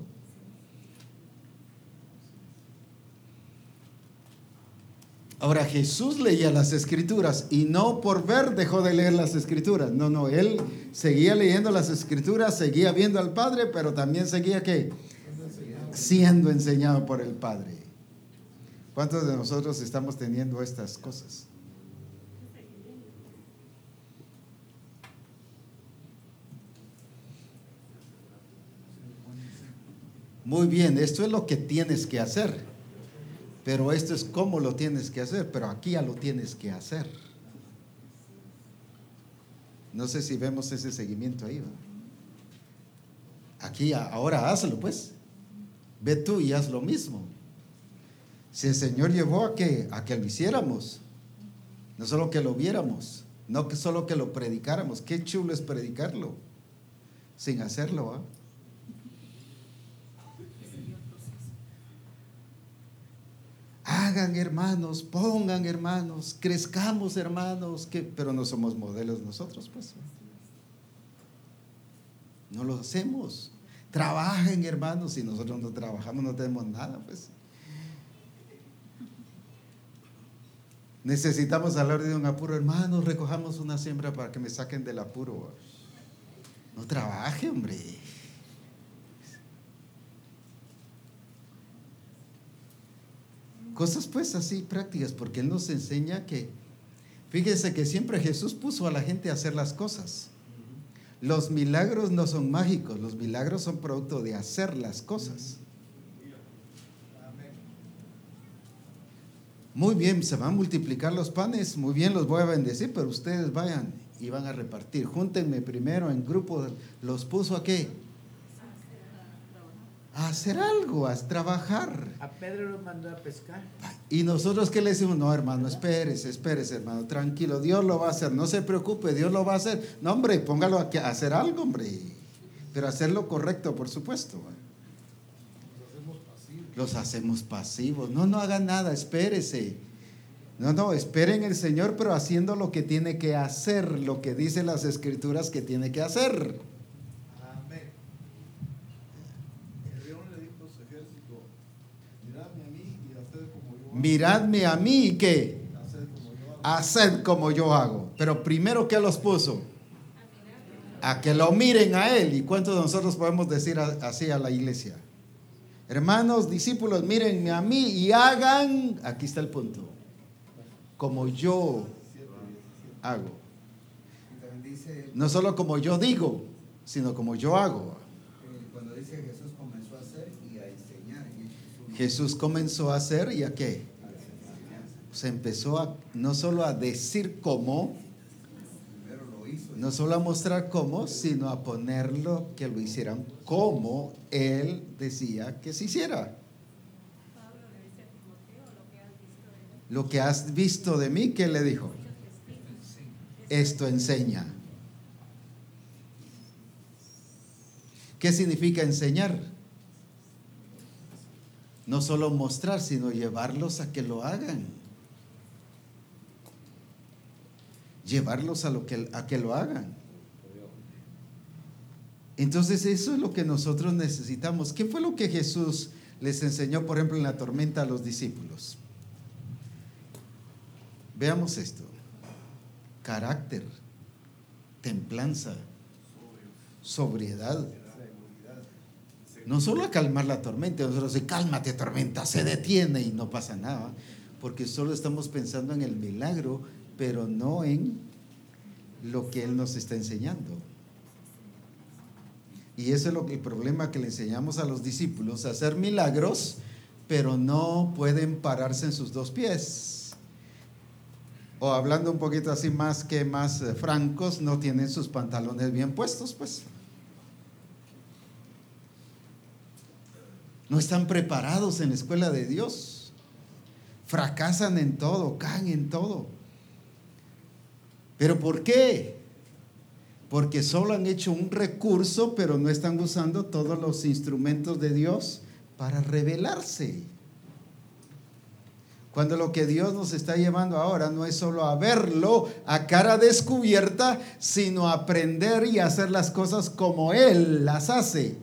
Ahora Jesús leía las escrituras y no por ver dejó de leer las escrituras. No, no, él seguía leyendo las escrituras, seguía viendo al Padre, pero también seguía que siendo enseñado por el Padre. ¿Cuántos de nosotros estamos teniendo estas cosas? Muy bien, esto es lo que tienes que hacer. Pero esto es cómo lo tienes que hacer, pero aquí ya lo tienes que hacer. No sé si vemos ese seguimiento ahí. ¿va? Aquí ahora hazlo, pues. Ve tú y haz lo mismo. Si el Señor llevó a que a que lo hiciéramos, No solo que lo viéramos, no solo que lo predicáramos. Qué chulo es predicarlo sin hacerlo. ¿ah? Hagan hermanos, pongan hermanos, crezcamos hermanos, que, pero no somos modelos nosotros, pues. No lo hacemos. Trabajen hermanos, si nosotros no trabajamos no tenemos nada, pues. Necesitamos hablar de un apuro, hermanos, recojamos una siembra para que me saquen del apuro. No trabaje, hombre. Cosas pues así prácticas, porque Él nos enseña que, fíjese que siempre Jesús puso a la gente a hacer las cosas. Los milagros no son mágicos, los milagros son producto de hacer las cosas. Muy bien, se van a multiplicar los panes, muy bien, los voy a bendecir, pero ustedes vayan y van a repartir. Júntenme primero en grupo, los puso a qué? A hacer algo, a trabajar. A Pedro lo mandó a pescar. Y nosotros qué le decimos, no hermano, espérese, espérese hermano, tranquilo, Dios lo va a hacer, no se preocupe, Dios lo va a hacer. No hombre, póngalo a, a hacer algo, hombre, pero hacerlo correcto, por supuesto. Los hacemos pasivos. No, no hagan nada, espérese. No, no, esperen el Señor, pero haciendo lo que tiene que hacer, lo que dicen las escrituras que tiene que hacer. Amén. El león le dijo a su ejército, miradme a mí y haced como yo hago. Miradme a mí y qué, Haced como yo hago. Pero primero, ¿qué los puso? A que lo miren a Él. ¿Y cuántos de nosotros podemos decir así a la iglesia? Hermanos, discípulos, mírenme a mí y hagan, aquí está el punto, como yo hago. No solo como yo digo, sino como yo hago. eh, cuando dice Jesús comenzó a hacer y a enseñar. en Hechos uno, Jesús comenzó a hacer y a qué? Se empezó a no solo a decir cómo, no solo a mostrar cómo, sino a ponerlo que lo hicieran como él decía que se hiciera. Lo que has visto de mí, ¿qué le dijo? Esto enseña. ¿Qué significa enseñar? No solo mostrar, sino llevarlos a que lo hagan. Llevarlos a, lo que, a que lo hagan. Entonces eso es lo que nosotros necesitamos. ¿Qué fue lo que Jesús les enseñó, por ejemplo, en la tormenta a los discípulos? Veamos esto. Carácter, templanza, sobriedad. No solo a calmar la tormenta, nosotros decimos, cálmate tormenta, se detiene y no pasa nada, porque solo estamos pensando en el milagro, pero no en lo que Él nos está enseñando. Y ese es lo que el problema que le enseñamos a los discípulos, hacer milagros, pero no pueden pararse en sus dos pies. O hablando un poquito así más que más eh, francos, no tienen sus pantalones bien puestos, pues. No están preparados en la escuela de Dios. Fracasan en todo, caen en todo. ¿Pero por qué? Porque solo han hecho un recurso, pero no están usando todos los instrumentos de Dios para revelarse. Cuando lo que Dios nos está llevando ahora no es solo a verlo a cara descubierta, sino a aprender y hacer las cosas como Él las hace.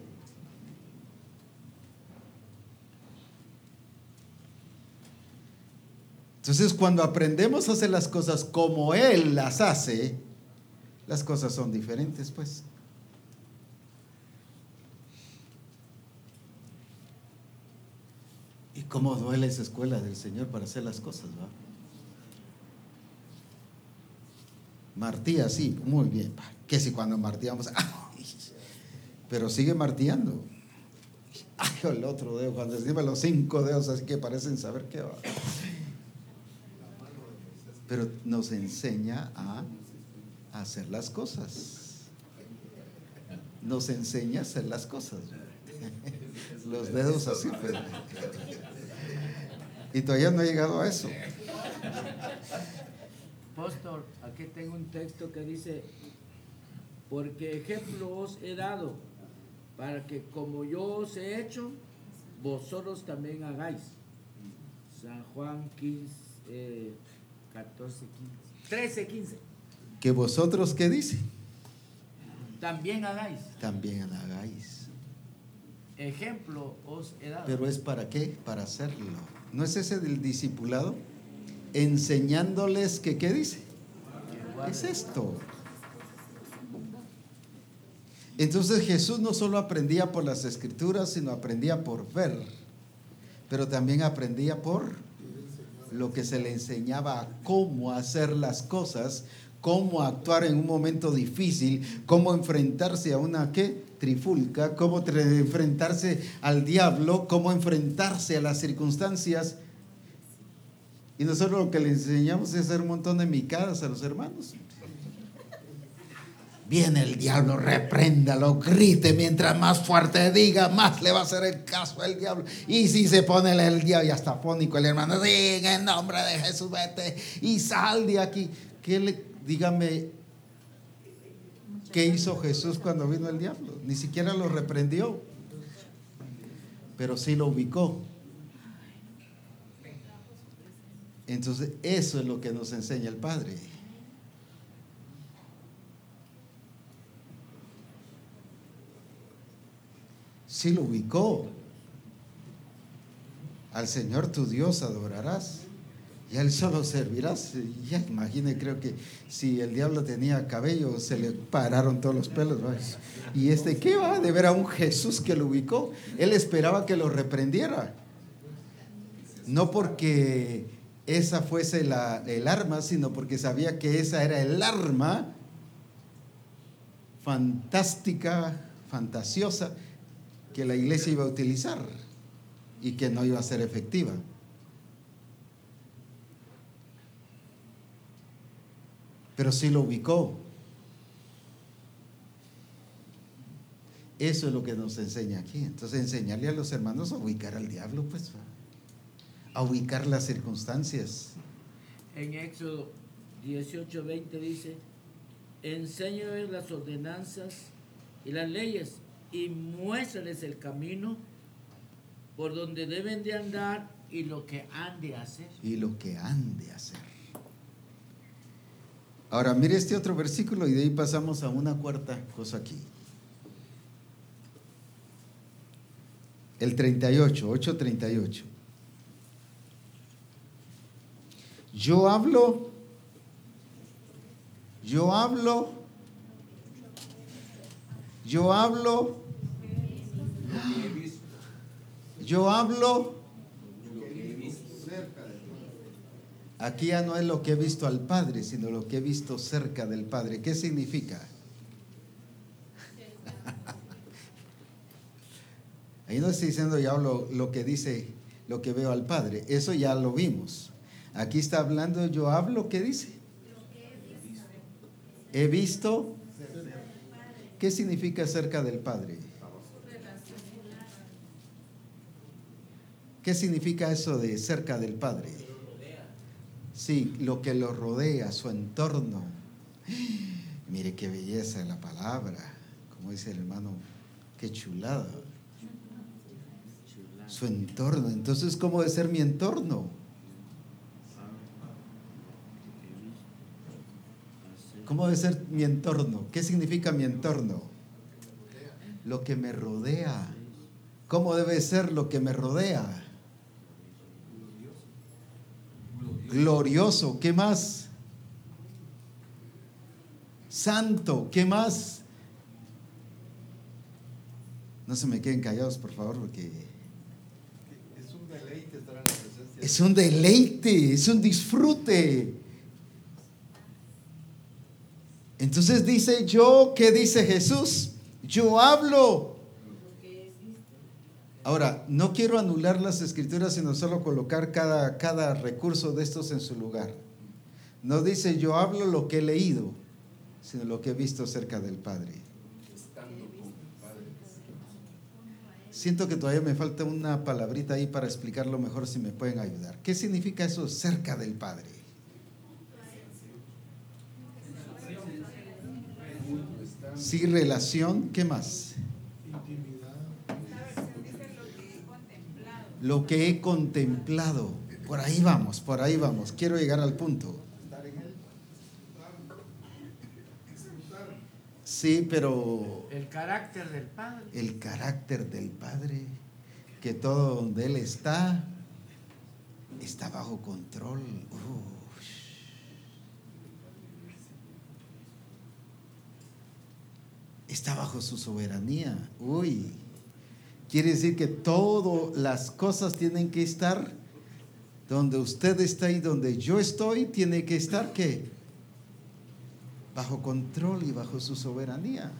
Entonces, cuando aprendemos a hacer las cosas como Él las hace, las cosas son diferentes, pues. ¿Y cómo duele esa escuela del Señor para hacer las cosas, va? Martía, sí, muy bien. Que si cuando martíamos, [laughs] pero sigue martillando. Ay, el otro dedo, cuando encima los cinco dedos, así que parecen saber qué va. Pero nos enseña a hacer las cosas. Nos enseña a hacer las cosas. [laughs] Los dedos así, pues. Y todavía no he llegado a eso. Apóstol, aquí tengo un texto que dice, porque ejemplo os he dado, para que como yo os he hecho, vosotros también hagáis. San Juan 15, eh, 14, 15, 13, 15. Que vosotros, ¿qué dice? También hagáis. También hagáis. Ejemplo os he dado. Pero es para qué? Para hacerlo. ¿No es ese del discipulado? Enseñándoles que, ¿qué dice? ¿Qué es esto? Entonces Jesús no solo aprendía por las escrituras, sino aprendía por ver, pero también aprendía por lo que se le enseñaba cómo hacer las cosas, cómo actuar en un momento difícil, cómo enfrentarse a una ¿qué? trifulca, cómo enfrentarse al diablo, cómo enfrentarse a las circunstancias. Y nosotros lo que le enseñamos es hacer un montón de micadas a los hermanos. Viene el diablo, repréndalo, grite, mientras más fuerte diga, más le va a hacer el caso al diablo. Y si se pone el, el diablo y hasta afónico el hermano, diga en nombre de Jesús, vete y sal de aquí. ¿Qué le, dígame, qué hizo Jesús cuando vino el diablo? Ni siquiera lo reprendió, pero sí lo ubicó. Entonces, eso es lo que nos enseña el Padre. Sí lo ubicó. Al Señor tu Dios adorarás y a Él solo servirás. Ya imagine, creo que si el diablo tenía cabello, se le pararon todos los pelos. ¿va? Y este, ¿qué va? De ver a un Jesús que lo ubicó. Él esperaba que lo reprendiera. No porque esa fuese la, el arma, sino porque sabía que esa era el arma fantástica, fantasiosa, que la iglesia iba a utilizar y que no iba a ser efectiva. Pero sí lo ubicó. Eso es lo que nos enseña aquí. Entonces, enseñarle a los hermanos a ubicar al diablo, pues, a ubicar las circunstancias. En Éxodo 18, 20 dice, enséñales las ordenanzas y las leyes y muéstrales el camino por donde deben de andar y lo que han de hacer. y lo que han de hacer. Ahora, mire este otro versículo y de ahí pasamos a una cuarta cosa aquí. El 38, 838. Yo hablo, yo hablo, yo hablo, yo hablo. Aquí ya no es lo que he visto al Padre, sino lo que he visto cerca del Padre. ¿Qué significa? Ahí no estoy diciendo ya lo, lo que dice, lo que veo al Padre. Eso ya lo vimos. Aquí está hablando, yo hablo, ¿qué dice? He visto. ¿Qué significa cerca del Padre? ¿Qué significa eso de cerca del Padre? Sí, lo que lo rodea, su entorno. Mire qué belleza la palabra. Como dice el hermano, qué chulada. Su entorno. Entonces, ¿cómo debe ser mi entorno? ¿Cómo debe ser mi entorno? ¿Qué significa mi entorno? Lo que me rodea. ¿Cómo debe ser lo que me rodea? Glorioso. ¿Qué más? Santo. ¿Qué más? No se me queden callados, por favor, porque Es un deleite estar en la presencia. es un deleite, es un disfrute. Entonces dice yo, ¿qué dice Jesús? Yo hablo. Ahora, no quiero anular las escrituras, sino solo colocar cada, cada recurso de estos en su lugar. No dice yo hablo lo que he leído, sino lo que he visto cerca del Padre. Siento que todavía me falta una palabrita ahí para explicarlo mejor si me pueden ayudar. ¿Qué significa eso cerca del Padre? Sí, relación, ¿qué más? Intimidad. Lo que he contemplado. Por ahí vamos, por ahí vamos. Quiero llegar al punto. Estar en él. Sí, pero El carácter del Padre. el carácter del Padre, que todo donde Él está, está bajo control. Ush. Está bajo su soberanía. Uy. Quiere decir que todas las cosas tienen que estar donde usted está y donde yo estoy, tiene que estar qué? Bajo control y bajo su soberanía.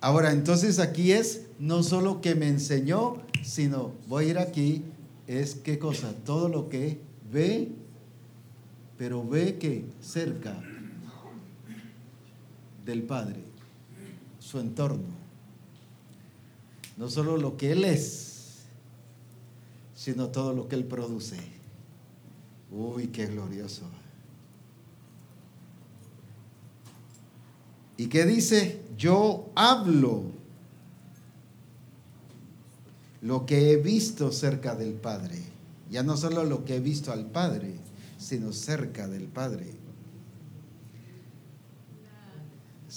Ahora, entonces aquí es no solo que me enseñó, sino voy a ir aquí, es qué cosa, todo lo que ve, pero ve que cerca del Padre, su entorno. No solo lo que Él es, sino todo lo que Él produce. Uy, qué glorioso. ¿Y qué dice? Yo hablo lo que he visto cerca del Padre. Ya no solo lo que he visto al Padre, sino cerca del Padre.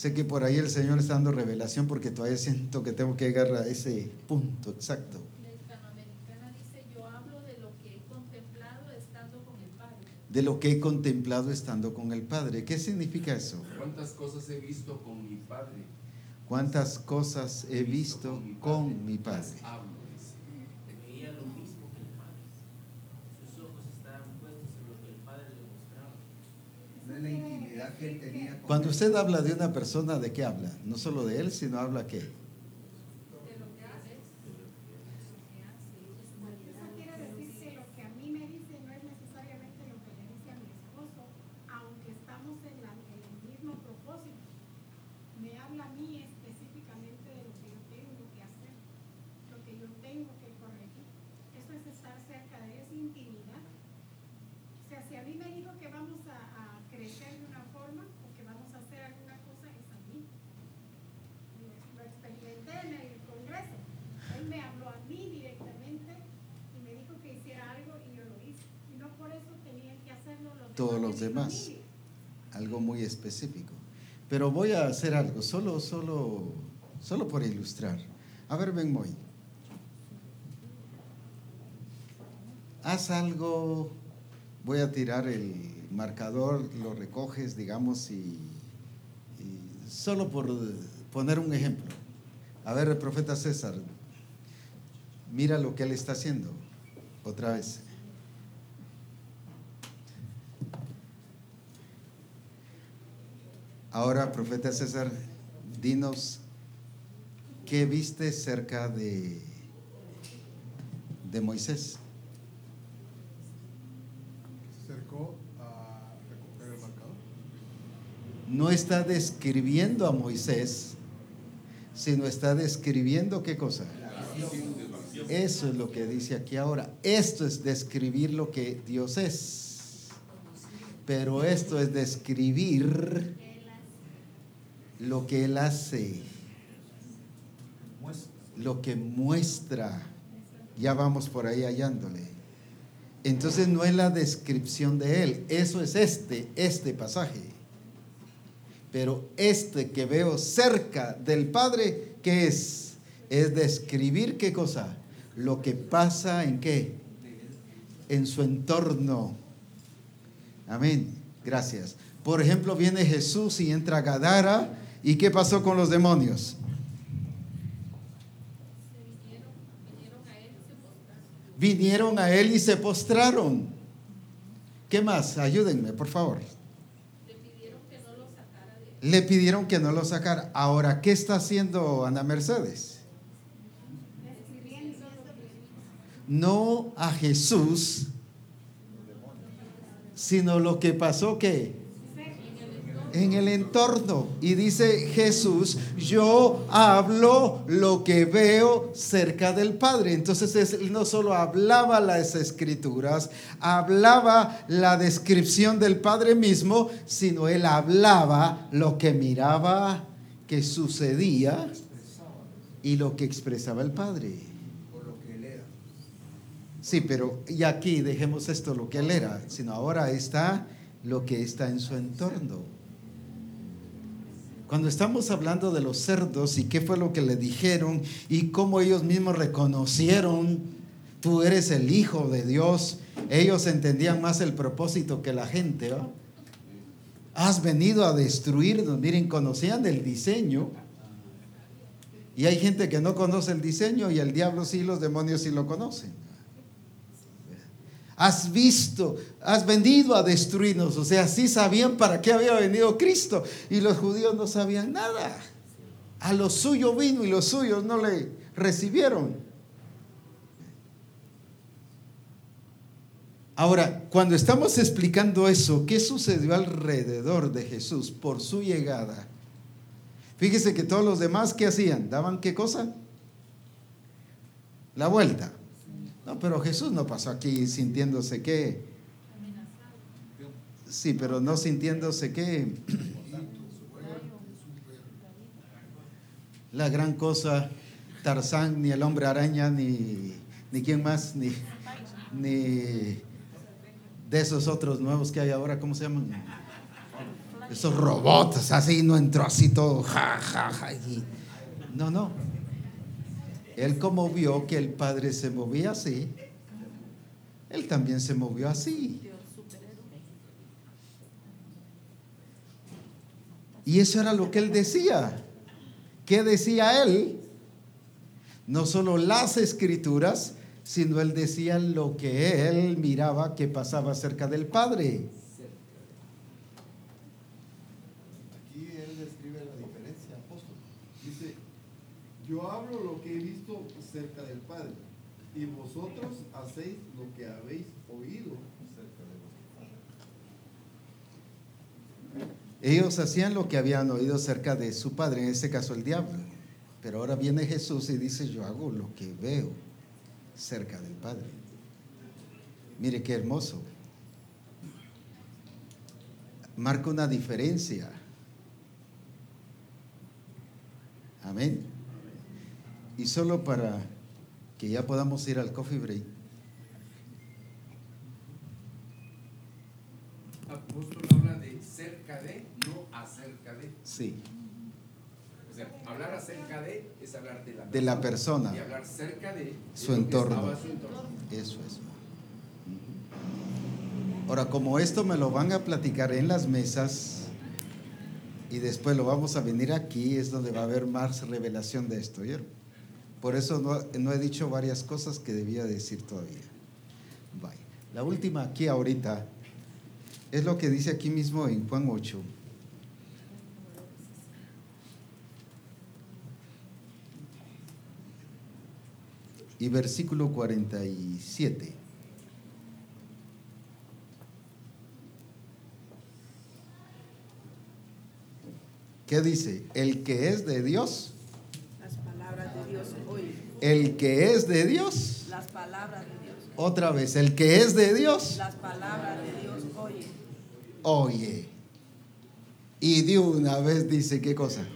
Sé que por ahí el Señor está dando revelación porque todavía siento que tengo que llegar a ese punto exacto. La hispanoamericana dice, yo hablo de lo que he contemplado estando con el Padre. De lo que he contemplado estando con el Padre. ¿Qué significa eso? ¿Cuántas cosas he visto con mi Padre? ¿Cuántas cosas he visto con mi Padre? hablo, dice. Veía lo mismo que el Padre. Sus ojos estaban puestos en lo que el Padre le mostraba. No es la intimidad que él tenía con Cuando usted habla de una persona, ¿de qué habla? No solo de él, sino habla qué? De lo que haces, de lo que hace, de su Eso humanidad. quiere decir que lo que a mí me dice no es necesariamente lo que le dice a mi esposo, aunque estamos en, la- en el mismo propósito. Me habla a mí específicamente de lo que yo tengo que hacer, lo que yo tengo que corregir. Eso es estar cerca de esa intimidad. O sea, si a mí me dijo que vamos a, a crecer de una forma o que vamos a hacer alguna cosa, es a mí. Lo, lo experimenté en el Congreso. Él me habló a mí directamente y me dijo que hiciera algo y yo lo hice. Y no por eso tenían que hacerlo los Todos demás. Algo muy específico. Pero voy a hacer algo, solo, solo, solo por ilustrar. A ver, ven, Moy. Haz algo, voy a tirar el marcador, lo recoges, digamos, y, y solo por poner un ejemplo. A ver, el profeta César, mira lo que él está haciendo. Otra vez. Ahora, profeta César, dinos qué viste cerca de, de Moisés. Se acercó a recoger el marcador. No está describiendo a Moisés, sino está describiendo qué cosa. Eso es lo que dice aquí ahora. Esto es describir lo que Dios es. Pero esto es describir lo que Él hace, lo que muestra. Ya vamos por ahí hallándole. Entonces no es la descripción de Él, eso es este, este pasaje. Pero este que veo cerca del Padre, ¿qué es? Es describir qué cosa? Lo que pasa en qué? En su entorno. Amén. Gracias. Por ejemplo, viene Jesús y entra a Gadara. ¿Y qué pasó con los demonios? Vinieron, a él y se postraron. ¿Qué más? Ayúdenme, por favor. Le pidieron que no lo sacara. Ahora, ¿qué está haciendo Ana Mercedes? No a Jesús, sino lo que pasó que En el entorno. Y dice Jesús, yo hablo lo que veo cerca del Padre. Entonces él no solo hablaba las escrituras, hablaba la descripción del Padre mismo, sino él hablaba lo que miraba que sucedía y lo que expresaba el Padre. Sí, pero y aquí dejemos esto lo que él era, sino ahora está lo que está en su entorno. Cuando estamos hablando de los cerdos y qué fue lo que le dijeron y cómo ellos mismos reconocieron, tú eres el Hijo de Dios, ellos entendían más el propósito que la gente. ¿va? Has venido a destruirnos. Miren, conocían el diseño. Y hay gente que no conoce el diseño y el diablo sí, los demonios sí lo conocen. Has visto, has venido a destruirnos. O sea, sí sabían para qué había venido Cristo. Y los judíos no sabían nada. A lo suyo vino y los suyos no le recibieron. Ahora, cuando estamos explicando eso, ¿qué sucedió alrededor de Jesús por su llegada? Fíjese que todos los demás, ¿qué hacían? ¿Daban qué cosa? La vuelta. No, pero Jesús no pasó aquí sintiéndose qué. Sí, pero no sintiéndose qué. La gran cosa, Tarzán, ni el hombre araña, ni, ni quién más, ni, ni de esos otros nuevos que hay ahora, ¿cómo se llaman? Esos robots, así, no entró así todo, ja, y- no, no. Él como vio que el Padre se movía así, él también se movió así. Y eso era lo que él decía. ¿Qué decía él? No solo las escrituras, sino él decía lo que él miraba que pasaba cerca del Padre. Aquí él describe la diferencia, apóstol. Dice, yo hablo lo que he visto cerca del Padre, y vosotros hacéis lo que habéis oído cerca de vuestro Padre. Ellos hacían lo que habían oído cerca de su Padre, en este caso el diablo. Pero ahora viene Jesús y dice, yo hago lo que veo cerca del Padre. Mire qué hermoso. Marca una diferencia. Amén. Y solo para que ya podamos ir al coffee break. Apóstol habla de cerca de, no acerca de. Sí, O sea, hablar acerca de es hablar de la de la persona, Y hablar cerca de Su entorno. su entorno. eso es. Ahora, como esto me lo van a platicar en las mesas y después lo vamos a venir aquí, es donde va a haber más revelación de esto. ¿oyeron? Por eso no, he dicho varias cosas que debía decir todavía. Vaya. La última aquí ahorita es lo que dice aquí mismo en Juan 8. Y versículo 47. ¿Qué dice? El que es de Dios, Las palabras de Dios oye. El que es de Dios, Las palabras de Dios. otra vez, el que es de Dios, Las palabras de Dios oye. oye. Y de una vez dice, ¿qué cosa?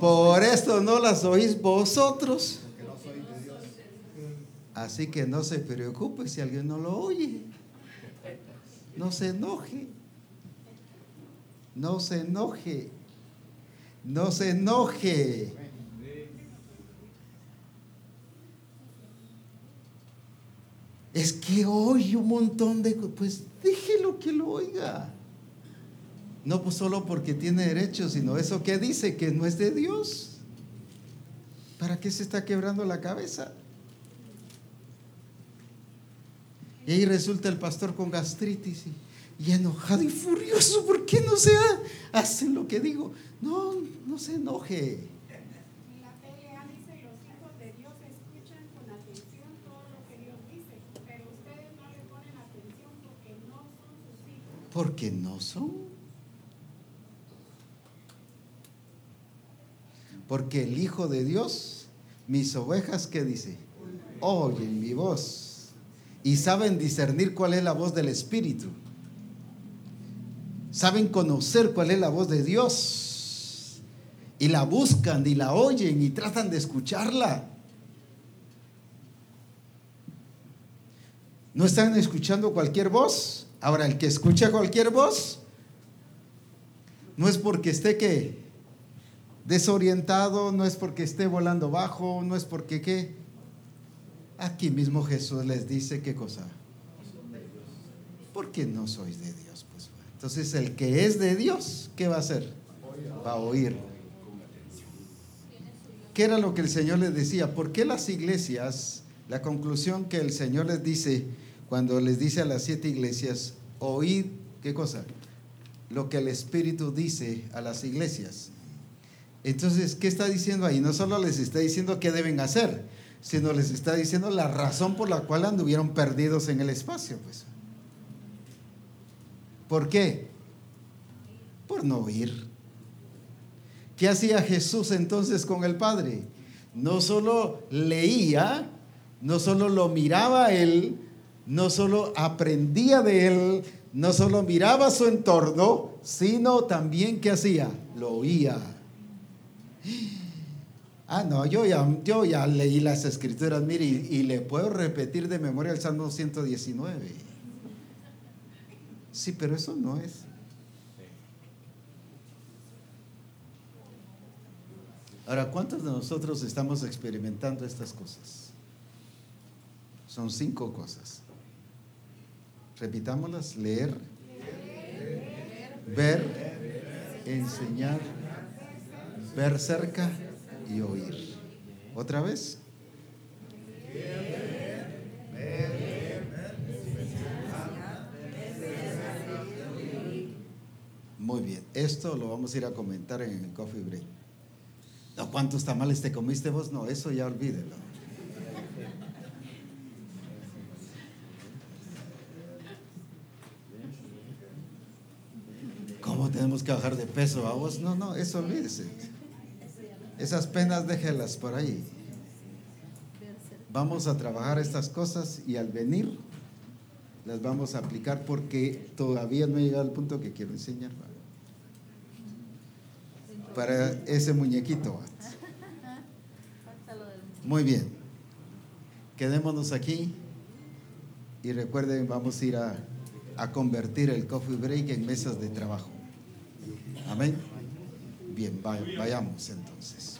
Por esto no las oís vosotros. Que no soy de Dios. Así que no se preocupe si alguien no lo oye. No se enoje. No se enoje. No se enoje. Es que oye un montón de... Pues déjelo que lo oiga. No pues solo porque tiene derecho, sino eso que dice que no es de Dios. ¿Para qué se está quebrando la cabeza? Y ahí resulta el pastor con gastritis y enojado y furioso. ¿Por qué no se ha- hacen lo que digo? No, no se enoje. En la PLA dice, los hijos de Dios escuchan con atención todo lo que Dios dice, pero ustedes no le ponen atención porque no son Porque no son. Porque el Hijo de Dios, mis ovejas, ¿qué dice? Oyen mi voz y saben discernir cuál es la voz del Espíritu. Saben conocer cuál es la voz de Dios. Y la buscan y la oyen y tratan de escucharla. ¿No están escuchando cualquier voz? Ahora, el que escucha cualquier voz, no es porque esté que desorientado, no es porque esté volando bajo, no es porque qué. Aquí mismo Jesús les dice qué cosa. Porque no sois de Dios. Entonces, el que es de Dios, ¿qué va a hacer? Va a oír. ¿Qué era lo que el Señor les decía? ¿Por qué las iglesias, la conclusión que el Señor les dice cuando les dice a las siete iglesias, oíd, ¿qué cosa? Lo que el Espíritu dice a las iglesias. Entonces, ¿qué está diciendo ahí? No solo les está diciendo qué deben hacer, sino les está diciendo la razón por la cual anduvieron perdidos en el espacio, pues. ¿Por qué? Por no oír. ¿Qué hacía Jesús entonces con el Padre? No solo leía, no solo lo miraba a él, no solo aprendía de él, no solo miraba su entorno, sino también ¿qué hacía? Lo oía. Ah, no, yo ya, yo ya leí las escrituras, mire, y, y le puedo repetir de memoria el Salmo 119. Sí, pero eso no es. Ahora, ¿cuántos de nosotros estamos experimentando estas cosas? Son cinco cosas. Repitámoslas, leer, ver, enseñar, ver cerca y oír. ¿Otra vez? Muy bien, esto lo vamos a ir a comentar en el coffee break. No, ¿cuántos tamales te comiste vos? No, eso ya olvídelo. ¿Cómo tenemos que bajar de peso a vos? No, no, eso olvídese. Esas penas déjelas por ahí. Vamos a trabajar estas cosas y al venir las vamos a aplicar porque todavía no he llegado al punto que quiero enseñar. Para ese muñequito. Muy bien. Quedémonos aquí y recuerden, vamos a ir a, a convertir el coffee break en mesas de trabajo. Amén. Bien, vay- vayamos entonces.